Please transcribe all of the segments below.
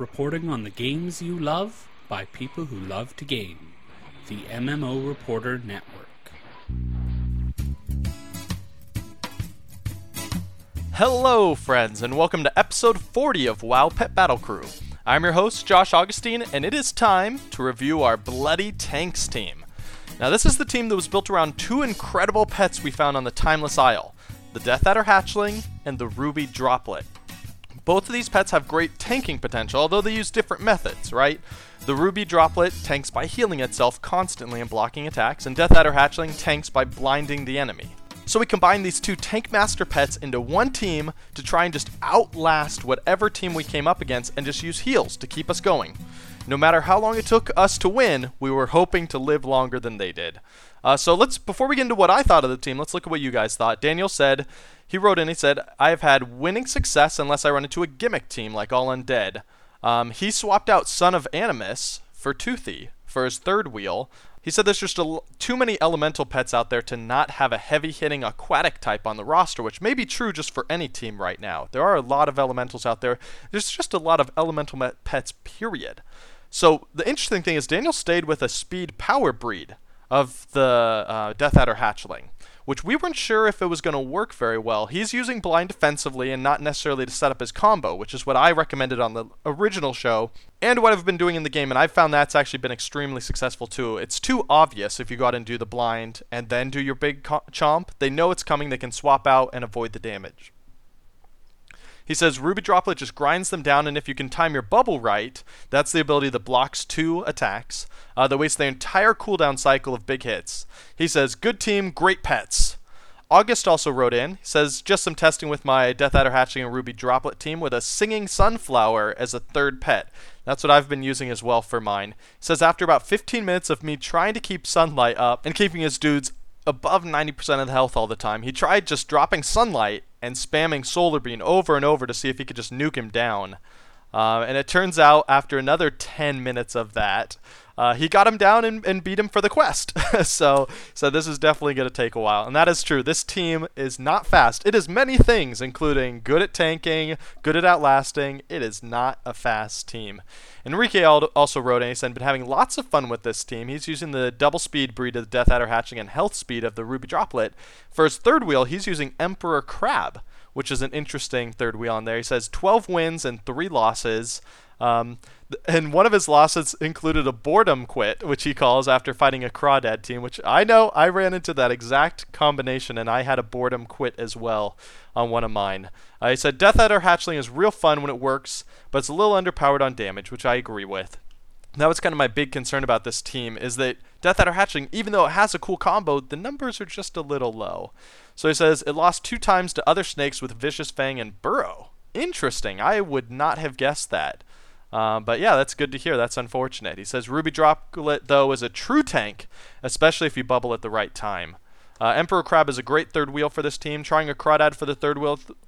reporting on the games you love by people who love to game. The MMO Reporter Network. Hello, friends, and welcome to episode 40 of WoW Pet Battle Crew. I'm your host, Josh Augustine, and it is time to review our Bloody Tanks team. Now, this is the team that was built around two incredible pets we found on the Timeless Isle the Death Adder Hatchling and the Ruby Droplet. Both of these pets have great tanking potential, although they use different methods, right? The Ruby Droplet tanks by healing itself constantly and blocking attacks, and Death Adder Hatchling tanks by blinding the enemy. So we combine these two Tank Master pets into one team to try and just outlast whatever team we came up against and just use heals to keep us going. No matter how long it took us to win, we were hoping to live longer than they did. Uh, so let's, before we get into what I thought of the team, let's look at what you guys thought. Daniel said, he wrote in, he said, I have had winning success unless I run into a gimmick team like All Undead. Um, he swapped out Son of Animus for Toothy for his third wheel, he said there's just too many elemental pets out there to not have a heavy hitting aquatic type on the roster, which may be true just for any team right now. There are a lot of elementals out there. There's just a lot of elemental pets, period. So the interesting thing is Daniel stayed with a speed power breed of the uh, Death Adder hatchling which we weren't sure if it was going to work very well. He's using blind defensively and not necessarily to set up his combo, which is what I recommended on the original show and what I've been doing in the game, and I've found that's actually been extremely successful too. It's too obvious if you go out and do the blind and then do your big co- chomp. They know it's coming, they can swap out and avoid the damage. He says Ruby Droplet just grinds them down, and if you can time your bubble right, that's the ability that blocks two attacks uh, that wastes the entire cooldown cycle of big hits. He says, Good team, great pets. August also wrote in, says, Just some testing with my Death Adder Hatchling and Ruby Droplet team with a singing sunflower as a third pet. That's what I've been using as well for mine. Says, After about 15 minutes of me trying to keep sunlight up and keeping his dudes above 90% of the health all the time, he tried just dropping sunlight and spamming Solar Beam over and over to see if he could just nuke him down. Uh, and it turns out, after another 10 minutes of that, uh, he got him down and, and beat him for the quest. so, so this is definitely going to take a while, and that is true. This team is not fast. It is many things, including good at tanking, good at outlasting. It is not a fast team. Enrique also wrote, and said, been having lots of fun with this team. He's using the double speed breed of the Death Adder hatchling and health speed of the Ruby Droplet. For his third wheel, he's using Emperor Crab, which is an interesting third wheel on there. He says 12 wins and 3 losses. Um, and one of his losses included a boredom quit, which he calls after fighting a crawdad team, which I know I ran into that exact combination, and I had a boredom quit as well on one of mine. Uh, he said Death Adder Hatchling is real fun when it works, but it's a little underpowered on damage, which I agree with. That was kind of my big concern about this team is that Death Adder Hatchling, even though it has a cool combo, the numbers are just a little low. So he says it lost two times to other snakes with Vicious Fang and Burrow. Interesting. I would not have guessed that. Um, but yeah, that's good to hear. That's unfortunate. He says Ruby Droplet, though, is a true tank, especially if you bubble at the right time. Uh, Emperor Crab is a great third wheel for this team. Trying a Crawdad for the third wheel, th-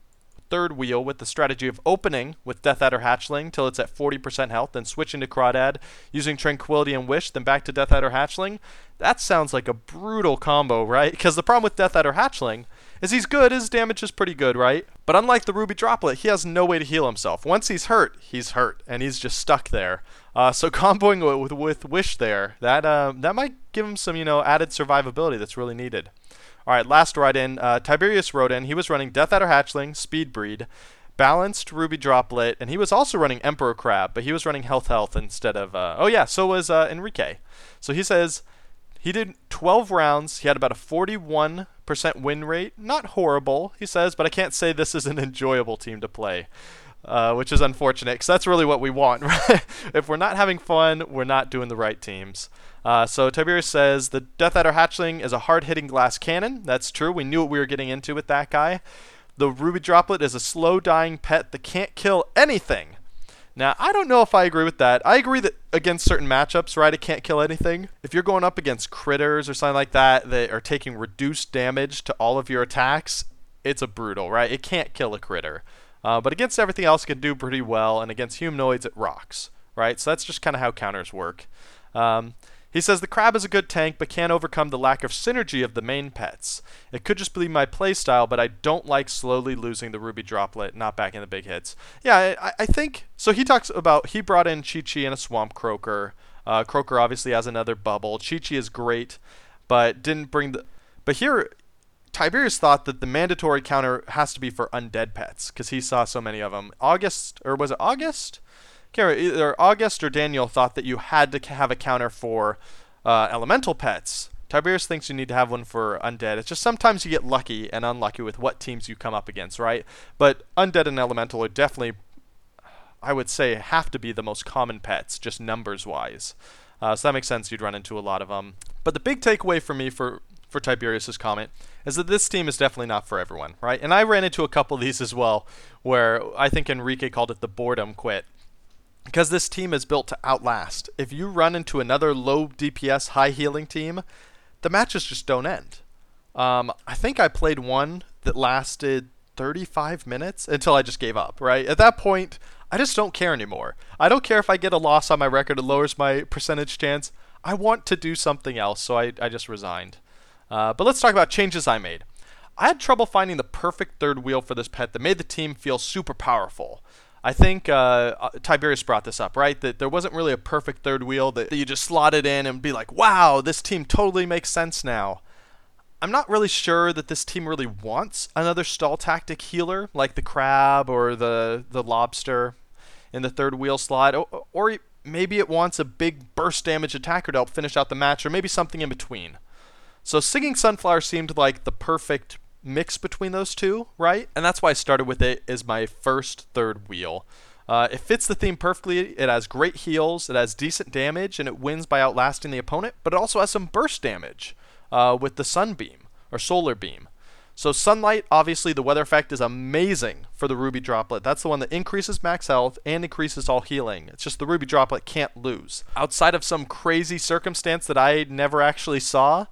third wheel with the strategy of opening with Death Adder Hatchling till it's at 40% health, then switching to Crawdad, using Tranquility and Wish, then back to Death Adder Hatchling. That sounds like a brutal combo, right? Because the problem with Death Adder Hatchling is he's good, his damage is pretty good, right? But unlike the Ruby Droplet, he has no way to heal himself. Once he's hurt, he's hurt, and he's just stuck there. Uh, so comboing with, with Wish there, that uh, that might give him some, you know, added survivability that's really needed. All right, last write in. Uh, Tiberius wrote in. He was running Death Adder Hatchling, Speed Breed, balanced Ruby Droplet, and he was also running Emperor Crab, but he was running Health Health instead of. Uh, oh yeah, so was uh, Enrique. So he says he did 12 rounds. He had about a 41% win rate. Not horrible, he says, but I can't say this is an enjoyable team to play. Uh, which is unfortunate because that's really what we want. Right? if we're not having fun, we're not doing the right teams. Uh, so Tiberius says the Death Adder Hatchling is a hard-hitting glass cannon. That's true. We knew what we were getting into with that guy. The Ruby Droplet is a slow-dying pet that can't kill anything. Now, I don't know if I agree with that. I agree that against certain matchups, right, it can't kill anything. If you're going up against critters or something like that that are taking reduced damage to all of your attacks, it's a brutal, right? It can't kill a critter. Uh, but against everything else, it can do pretty well, and against humanoids, it rocks, right? So that's just kind of how counters work. Um, He says the crab is a good tank, but can't overcome the lack of synergy of the main pets. It could just be my playstyle, but I don't like slowly losing the ruby droplet, not backing the big hits. Yeah, I, I think so. He talks about he brought in Chi Chi and a swamp croaker. Uh, croaker obviously has another bubble. Chi Chi is great, but didn't bring the. But here, Tiberius thought that the mandatory counter has to be for undead pets because he saw so many of them. August, or was it August? Can't either August or Daniel thought that you had to have a counter for uh, elemental pets. Tiberius thinks you need to have one for undead. It's just sometimes you get lucky and unlucky with what teams you come up against, right? But undead and elemental are definitely, I would say, have to be the most common pets, just numbers wise. Uh, so that makes sense. You'd run into a lot of them. But the big takeaway for me for for Tiberius's comment is that this team is definitely not for everyone, right? And I ran into a couple of these as well, where I think Enrique called it the boredom quit because this team is built to outlast. If you run into another low DPS, high healing team, the matches just don't end. Um, I think I played one that lasted 35 minutes until I just gave up, right? At that point, I just don't care anymore. I don't care if I get a loss on my record, it lowers my percentage chance. I want to do something else, so I, I just resigned. Uh, but let's talk about changes I made. I had trouble finding the perfect third wheel for this pet that made the team feel super powerful. I think uh, uh, Tiberius brought this up, right? That there wasn't really a perfect third wheel that, that you just slotted in and be like, wow, this team totally makes sense now. I'm not really sure that this team really wants another stall tactic healer like the crab or the the lobster in the third wheel slot, or, or maybe it wants a big burst damage attacker to help finish out the match, or maybe something in between. So Singing Sunflower seemed like the perfect mix between those two, right? And that's why I started with it as my first third wheel. Uh, it fits the theme perfectly. It has great heals, it has decent damage, and it wins by outlasting the opponent, but it also has some burst damage uh, with the Sunbeam or Solar Beam. So Sunlight, obviously the weather effect is amazing for the Ruby Droplet. That's the one that increases max health and increases all healing. It's just the Ruby Droplet can't lose. Outside of some crazy circumstance that I never actually saw,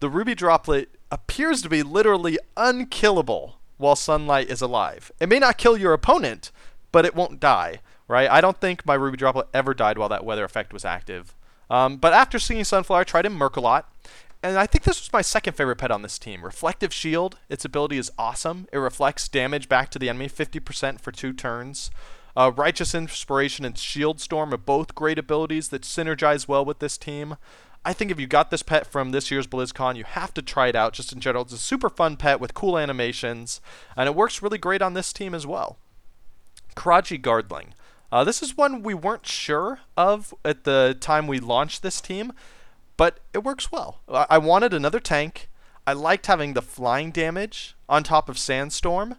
the Ruby Droplet appears to be literally unkillable while sunlight is alive. It may not kill your opponent, but it won't die, right? I don't think my Ruby Droplet ever died while that weather effect was active. Um, but after Singing Sunflower, I tried him and I think this was my second favorite pet on this team. Reflective Shield, its ability is awesome. It reflects damage back to the enemy 50% for two turns. Uh, Righteous Inspiration and Shield Storm are both great abilities that synergize well with this team. I think if you got this pet from this year's BlizzCon, you have to try it out just in general. It's a super fun pet with cool animations, and it works really great on this team as well. Qiraji Guardling. Uh, this is one we weren't sure of at the time we launched this team, but it works well. I wanted another tank. I liked having the flying damage on top of Sandstorm,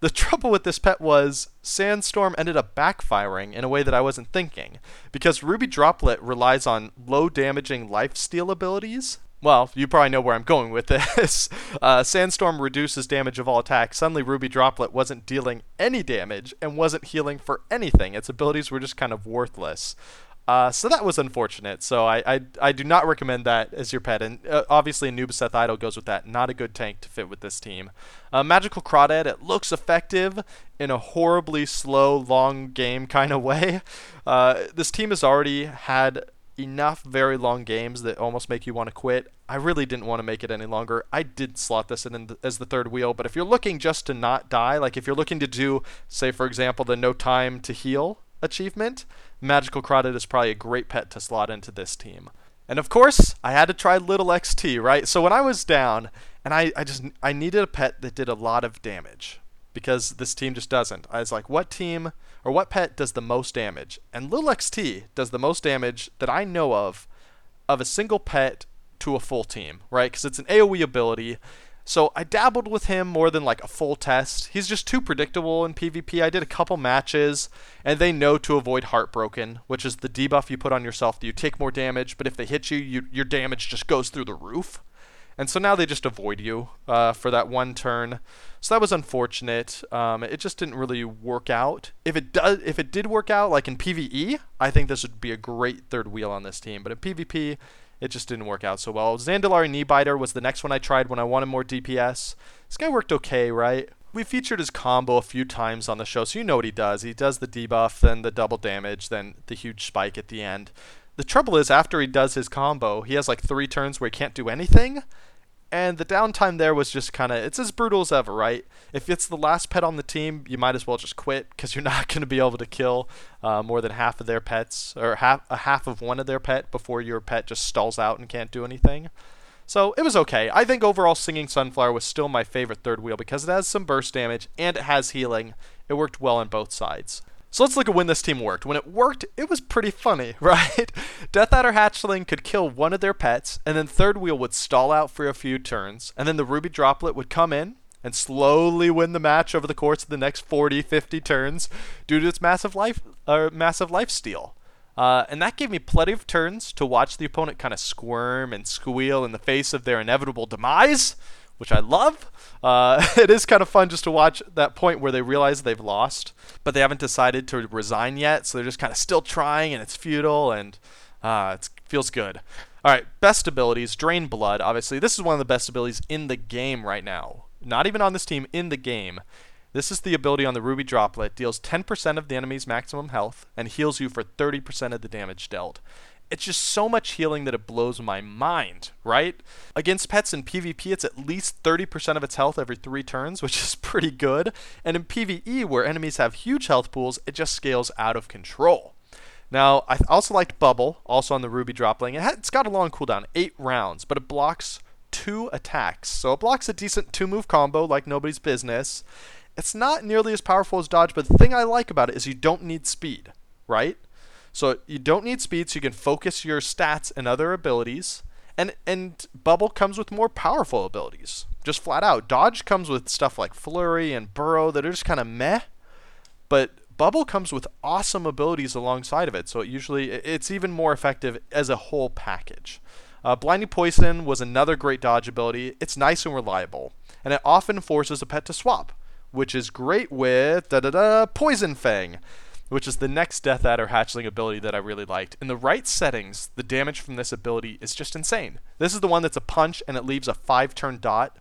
the trouble with this pet was Sandstorm ended up backfiring in a way that I wasn't thinking. Because Ruby Droplet relies on low damaging lifesteal abilities. Well, you probably know where I'm going with this. Uh, Sandstorm reduces damage of all attacks. Suddenly, Ruby Droplet wasn't dealing any damage and wasn't healing for anything. Its abilities were just kind of worthless. Uh, so that was unfortunate. So I, I, I do not recommend that as your pet. And uh, obviously, Anubisath Idol goes with that. Not a good tank to fit with this team. Uh, Magical Crawdad, it looks effective in a horribly slow, long game kind of way. Uh, this team has already had enough very long games that almost make you want to quit. I really didn't want to make it any longer. I did slot this in as the third wheel, but if you're looking just to not die, like if you're looking to do, say, for example, the no time to heal achievement, Magical Crawdad is probably a great pet to slot into this team. And of course, I had to try Little XT, right? So when I was down, and I, I just I needed a pet that did a lot of damage because this team just doesn't. I was like, what team or what pet does the most damage? And Little XT does the most damage that I know of of a single pet to a full team, right? Because it's an AoE ability so I dabbled with him more than like a full test. He's just too predictable in PvP. I did a couple matches, and they know to avoid Heartbroken, which is the debuff you put on yourself. You take more damage, but if they hit you, you your damage just goes through the roof. And so now they just avoid you uh, for that one turn. So that was unfortunate. Um, it just didn't really work out. If it does, if it did work out, like in PVE, I think this would be a great third wheel on this team. But in PvP, it just didn't work out so well. Zandalari Kneebiter was the next one I tried when I wanted more DPS. This guy worked okay, right? We featured his combo a few times on the show, so you know what he does. He does the debuff, then the double damage, then the huge spike at the end. the trouble is, after he does his combo, he has like three turns where he can't do anything. And the downtime there was just kind of, it's as brutal as ever, right? If it's the last pet on the team, you might as well just quit because you're not going to be able to kill uh, more than half of their pets or half a half of one of their pet before your pet just stalls out and can't do anything. So it was okay. I think overall Singing Sunflower was still my favorite third wheel because it has some burst damage and it has healing. It worked well on both sides. So let's look at when this team worked. When it worked, it was pretty funny, right? Death Adder Hatchling could kill one of their pets, and then Third Wheel would stall out for a few turns, and then the Ruby Droplet would come in and slowly win the match over the course of the next 40, 50 turns due to its massive life, uh, massive life steal. Uh, and that gave me plenty of turns to watch the opponent kind of squirm and squeal in the face of their inevitable demise, which I love. Uh, it is kind of fun just to watch that point where they realize they've lost, but they haven't decided to resign yet, so they're just kind of still trying, and it's futile, and uh, it feels good. All right, best abilities Drain Blood, obviously. This is one of the best abilities in the game right now. Not even on this team, in the game. This is the ability on the Ruby Droplet, deals 10% of the enemy's maximum health, and heals you for 30% of the damage dealt it's just so much healing that it blows my mind, right? Against pets in PvP, it's at least 30% of its health every three turns, which is pretty good. And in PvE, where enemies have huge health pools, it just scales out of control. Now, I also liked Bubble, also on the Ruby Dropling. It's got a long cooldown, 8 rounds, but it blocks two attacks. So it blocks a decent two move combo like nobody's business. It's not nearly as powerful as Dodge, but the thing I like about it is you don't need speed, right? So you don't need speed, so you can focus your stats and other abilities. And and Bubble comes with more powerful abilities. Just flat out. Dodge comes with stuff like Flurry and Burrow that are just kind of meh. But Bubble comes with awesome abilities alongside of it, so it usually it's even more effective as a whole package. Uh, Blinding Poison was another great dodge ability. It's nice and reliable, and it often forces a pet to swap, which is great with da da da Poison Fang which is the next Death Adder Hatchling ability that I really liked. In the right settings, the damage from this ability is just insane. This is the one that's a punch and it leaves a 5 turn dot.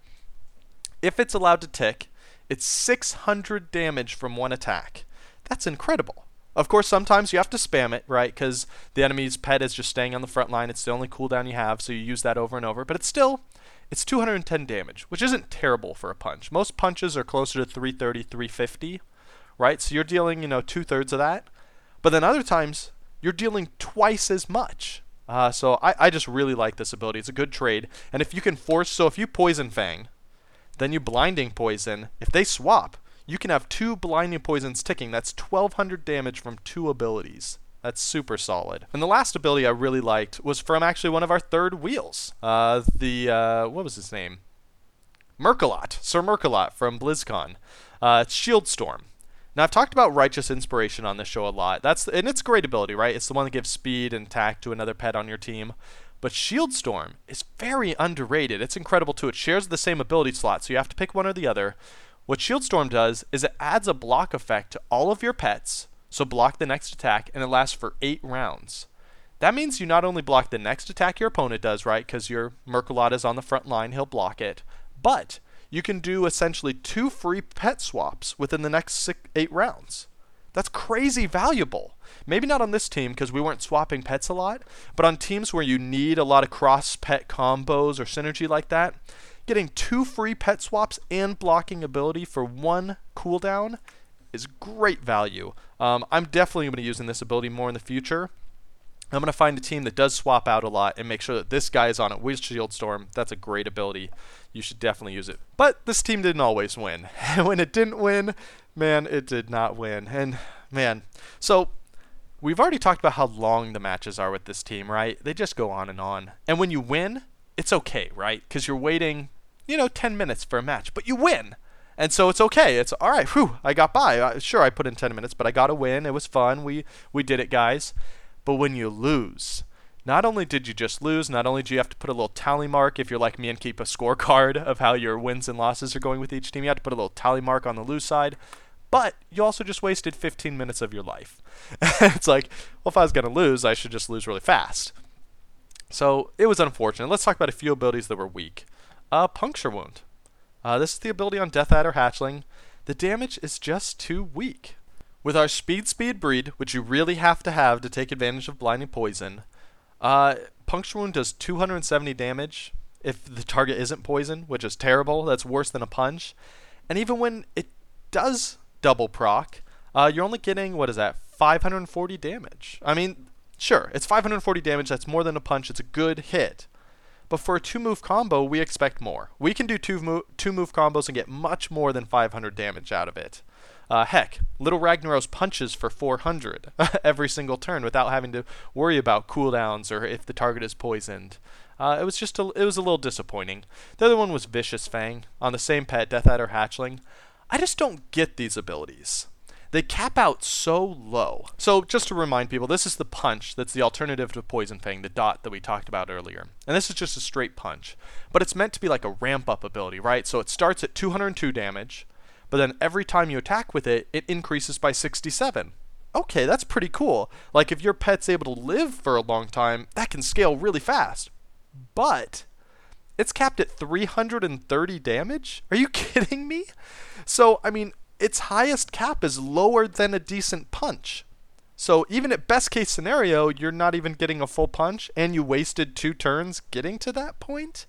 If it's allowed to tick, it's 600 damage from one attack. That's incredible. Of course, sometimes you have to spam it, right? Because the enemy's pet is just staying on the front line. It's the only cooldown you have, so you use that over and over. But it's still, it's 210 damage, which isn't terrible for a punch. Most punches are closer to 330, 350 right? So you're dealing, you know, two thirds of that. But then other times, you're dealing twice as much. Uh, so I, I just really like this ability. It's a good trade. And if you can force, so if you poison Fang, then you blinding poison, if they swap, you can have two blinding poisons ticking. That's 1200 damage from two abilities. That's super solid. And the last ability I really liked was from actually one of our third wheels. Uh, the, uh, what was his name? Murkalot, Sir Murkalot from BlizzCon. Uh, it's Shield Storm. Now I've talked about righteous inspiration on this show a lot. That's and it's great ability, right? It's the one that gives speed and attack to another pet on your team. But Shield Storm is very underrated. It's incredible too. It shares the same ability slot, so you have to pick one or the other. What Shield Storm does is it adds a block effect to all of your pets, so block the next attack, and it lasts for eight rounds. That means you not only block the next attack your opponent does, right? Because your Murkalot is on the front line, he'll block it. But you can do essentially two free pet swaps within the next six, eight rounds. That's crazy valuable. Maybe not on this team because we weren't swapping pets a lot, but on teams where you need a lot of cross pet combos or synergy like that, getting two free pet swaps and blocking ability for one cooldown is great value. Um, I'm definitely going to be using this ability more in the future. I'm going to find a team that does swap out a lot and make sure that this guy is on it with Shield Storm. That's a great ability. You should definitely use it. But this team didn't always win. And when it didn't win, man, it did not win. And man, so we've already talked about how long the matches are with this team, right? They just go on and on. And when you win, it's okay, right? Because you're waiting, you know, 10 minutes for a match, but you win. And so it's okay. It's all right. Whew, I got by. Uh, sure, I put in 10 minutes, but I got a win. It was fun. We we did it, guys. But when you lose, not only did you just lose, not only do you have to put a little tally mark if you're like me and keep a scorecard of how your wins and losses are going with each team, you have to put a little tally mark on the lose side, but you also just wasted 15 minutes of your life. it's like, well, if I was going to lose, I should just lose really fast. So it was unfortunate. Let's talk about a few abilities that were weak. Uh, Puncture Wound. Uh, this is the ability on Death Adder Hatchling. The damage is just too weak. With our speed speed breed, which you really have to have to take advantage of blinding poison, Uh, puncture wound does 270 damage if the target isn't poisoned, which is terrible. That's worse than a punch. And even when it does double proc, uh, you're only getting what is that? 540 damage. I mean, sure, it's 540 damage. That's more than a punch. It's a good hit. But for a two move combo, we expect more. We can do two move two move combos and get much more than 500 damage out of it. Uh, heck, Little Ragnaros punches for 400 every single turn without having to worry about cooldowns or if the target is poisoned. Uh, it was just a, it was a little disappointing. The other one was Vicious Fang on the same pet, Death Adder Hatchling. I just don't get these abilities. They cap out so low. So just to remind people, this is the punch that's the alternative to Poison Fang, the dot that we talked about earlier. And this is just a straight punch. But it's meant to be like a ramp up ability, right? So it starts at 202 damage, but then every time you attack with it, it increases by 67. Okay, that's pretty cool. Like if your pet's able to live for a long time, that can scale really fast. But it's capped at 330 damage? Are you kidding me? So, I mean, its highest cap is lower than a decent punch. So, even at best case scenario, you're not even getting a full punch and you wasted two turns getting to that point?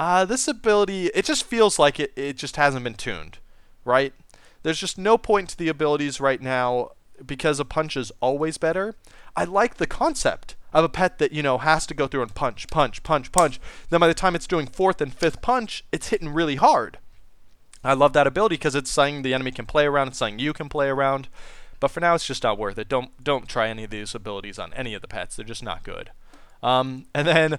Uh, this ability, it just feels like it, it just hasn't been tuned, right? There's just no point to the abilities right now because a punch is always better. I like the concept of a pet that, you know, has to go through and punch, punch, punch, punch. Then by the time it's doing fourth and fifth punch, it's hitting really hard. I love that ability because it's something the enemy can play around, it's something you can play around. But for now, it's just not worth it. Don't don't try any of these abilities on any of the pets. They're just not good. Um, and then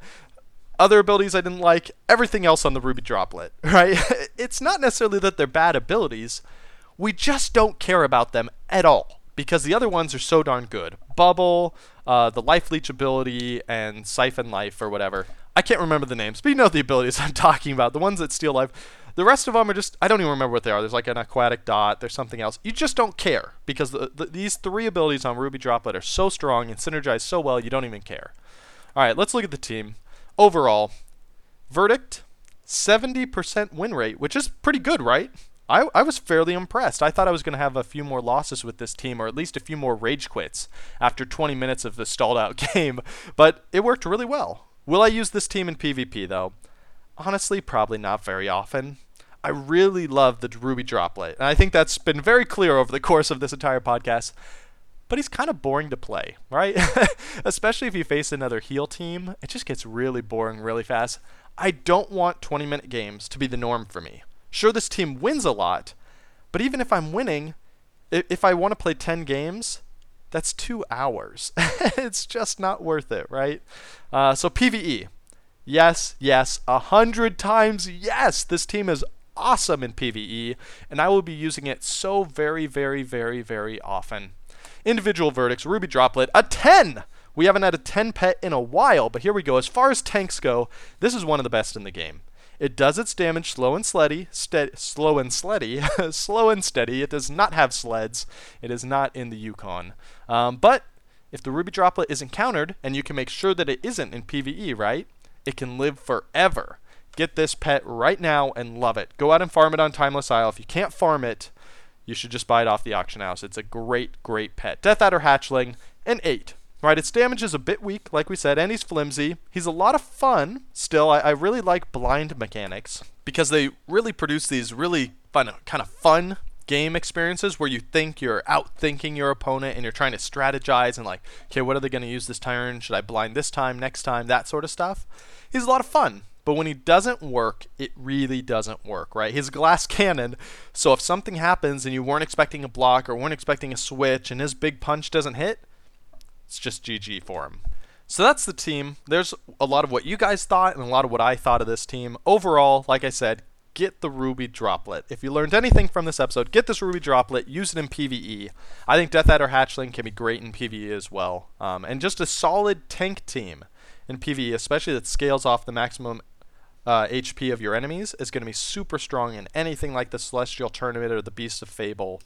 other abilities I didn't like. Everything else on the Ruby Droplet, right? it's not necessarily that they're bad abilities. We just don't care about them at all because the other ones are so darn good. Bubble, uh, the Life Leech ability, and Siphon Life or whatever. I can't remember the names, but you know the abilities I'm talking about. The ones that steal life. The rest of them are just, I don't even remember what they are. There's like an aquatic dot, there's something else. You just don't care because the, the, these three abilities on Ruby Droplet are so strong and synergize so well, you don't even care. All right, let's look at the team. Overall, verdict 70% win rate, which is pretty good, right? I, I was fairly impressed. I thought I was going to have a few more losses with this team, or at least a few more rage quits after 20 minutes of the stalled out game, but it worked really well. Will I use this team in PvP, though? Honestly, probably not very often. I really love the Ruby Droplet, and I think that's been very clear over the course of this entire podcast. But he's kind of boring to play, right? Especially if you face another heal team, it just gets really boring really fast. I don't want 20 minute games to be the norm for me. Sure, this team wins a lot, but even if I'm winning, if I want to play 10 games, that's two hours. it's just not worth it, right? Uh, so PVE. Yes, yes, a hundred times yes. This team is awesome in PVE, and I will be using it so very, very, very, very often. Individual verdicts, Ruby Droplet, a 10! We haven't had a 10 pet in a while, but here we go. As far as tanks go, this is one of the best in the game. It does its damage slow and steady, steady slow and steady, slow and steady. It does not have sleds. It is not in the Yukon. Um, but if the Ruby Droplet is encountered, and you can make sure that it isn't in PvE, right? It can live forever. Get this pet right now and love it. Go out and farm it on Timeless Isle. If you can't farm it, you should just buy it off the auction house. It's a great, great pet. Death Adder Hatchling, an 8. Right, its damage is a bit weak, like we said, and he's flimsy. He's a lot of fun. Still, I, I really like blind mechanics because they really produce these really fun, kind of fun game experiences where you think you're outthinking your opponent and you're trying to strategize and like, okay, what are they going to use this turn? Should I blind this time, next time, that sort of stuff. He's a lot of fun. But when he doesn't work, it really doesn't work, right? He's a glass cannon, so if something happens and you weren't expecting a block or weren't expecting a switch and his big punch doesn't hit, it's just GG for him. So that's the team. There's a lot of what you guys thought and a lot of what I thought of this team. Overall, like I said, get the Ruby Droplet. If you learned anything from this episode, get this Ruby Droplet, use it in PvE. I think Death Adder Hatchling can be great in PvE as well. Um, and just a solid tank team in PvE, especially that scales off the maximum uh, HP of your enemies, is going to be super strong in anything like the Celestial Tournament or the Beast of Fable.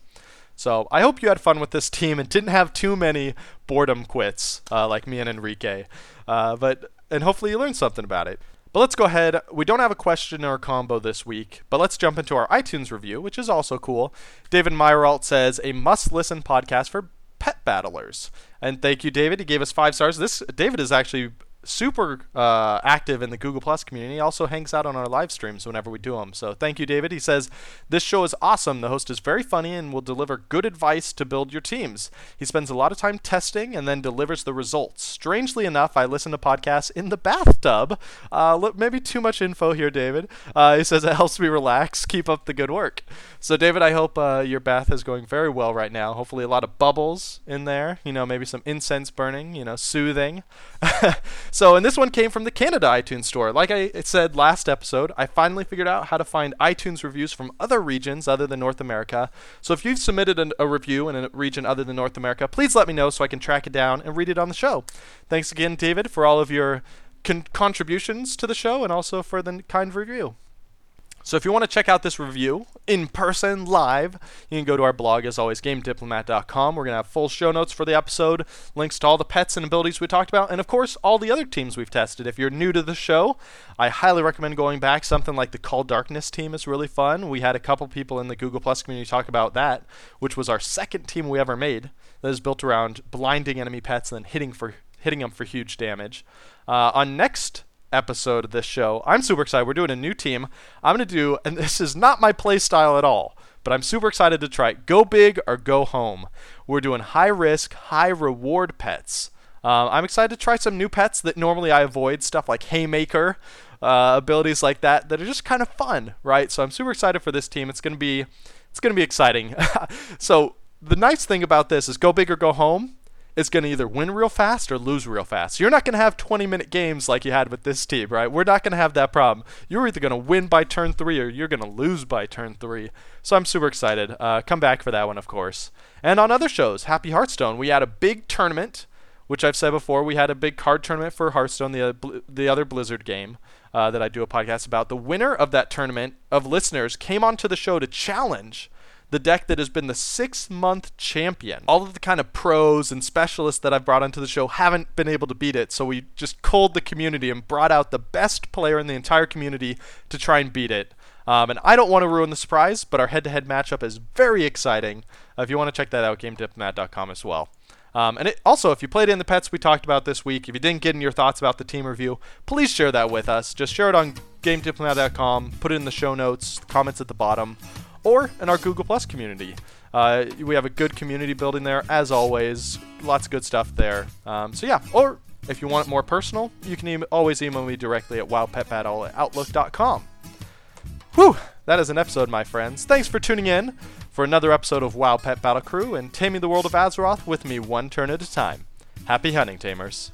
So I hope you had fun with this team and didn't have too many boredom quits uh, like me and Enrique. Uh, but and hopefully you learned something about it. But let's go ahead. We don't have a question or a combo this week, but let's jump into our iTunes review, which is also cool. David Meyeralt says a must-listen podcast for pet battlers. And thank you, David. He gave us five stars. This David is actually super uh, active in the Google Plus community. He also hangs out on our live streams whenever we do them. So thank you, David. He says, This show is awesome. The host is very funny and will deliver good advice to build your teams. He spends a lot of time testing and then delivers the results. Strangely enough, I listen to podcasts in the bathtub. Uh, maybe too much info here, David. Uh, he says it helps me relax. Keep up the good work. So, David, I hope uh, your bath is going very well right now. Hopefully, a lot of bubbles in there. You know, maybe some incense burning. You know, soothing. so, and this one came from the Canada iTunes Store. Like I said last episode, I finally figured out how to find iTunes reviews from other regions other than North America. So, if you've submitted an, a review in a region other than North America, please let me know so I can track it down and read it on the show. Thanks again, David, for all of your con- contributions to the show and also for the kind review. So if you want to check out this review in person, live, you can go to our blog, as always, GameDiplomat.com. We're going to have full show notes for the episode, links to all the pets and abilities we talked about, and of course, all the other teams we've tested. If you're new to the show, I highly recommend going back. Something like the Call Darkness team is really fun. We had a couple people in the Google Plus community talk about that, which was our second team we ever made that is built around blinding enemy pets and then hitting for hitting them for huge damage. Uh, on next episode of this show. I'm super excited. We're doing a new team. I'm going to do, and this is not my play style at all, but I'm super excited to try it. Go big or go home. We're doing high risk, high reward pets. Uh, I'm excited to try some new pets that normally I avoid, stuff like Haymaker, uh, abilities like that that are just kind of fun, right? So I'm super excited for this team. It's gonna be, it's gonna be exciting. so the nice thing about this is go big or go home is going to either win real fast or lose real fast. You're not going to have 20 minute games like you had with this team, right? We're not going to have that problem. You're either going to win by turn three or you're going to lose by turn three. So I'm super excited. Uh, come back for that one, of course. And on other shows, Happy Hearthstone, we had a big tournament, which I've said before. We had a big card tournament for Hearthstone, the, uh, the other Blizzard game. Uh, that I do a podcast about. The winner of that tournament of listeners came onto the show to challenge the deck that has been the six month champion. All of the kind of pros and specialists that I've brought onto the show haven't been able to beat it, so we just culled the community and brought out the best player in the entire community to try and beat it. Um, and I don't want to ruin the surprise, but our head to head matchup is very exciting. Uh, if you want to check that out, GameDiplomat.com as well. Um, and it, also, if you played in the pets we talked about this week, if you didn't get in your thoughts about the team review, please share that with us. Just share it on GameDiplomat.com, put it in the show notes, comments at the bottom or in our Google Plus community. Uh, we have a good community building there, as always. Lots of good stuff there. Um, so yeah, or if you want it more personal, you can e- always email me directly at wowpetbattle at outlook.com. Whew, that is an episode, my friends. Thanks for tuning in for another episode of WoW Pet Battle Crew and taming the world of Azeroth with me one turn at a time. Happy hunting, Tamers.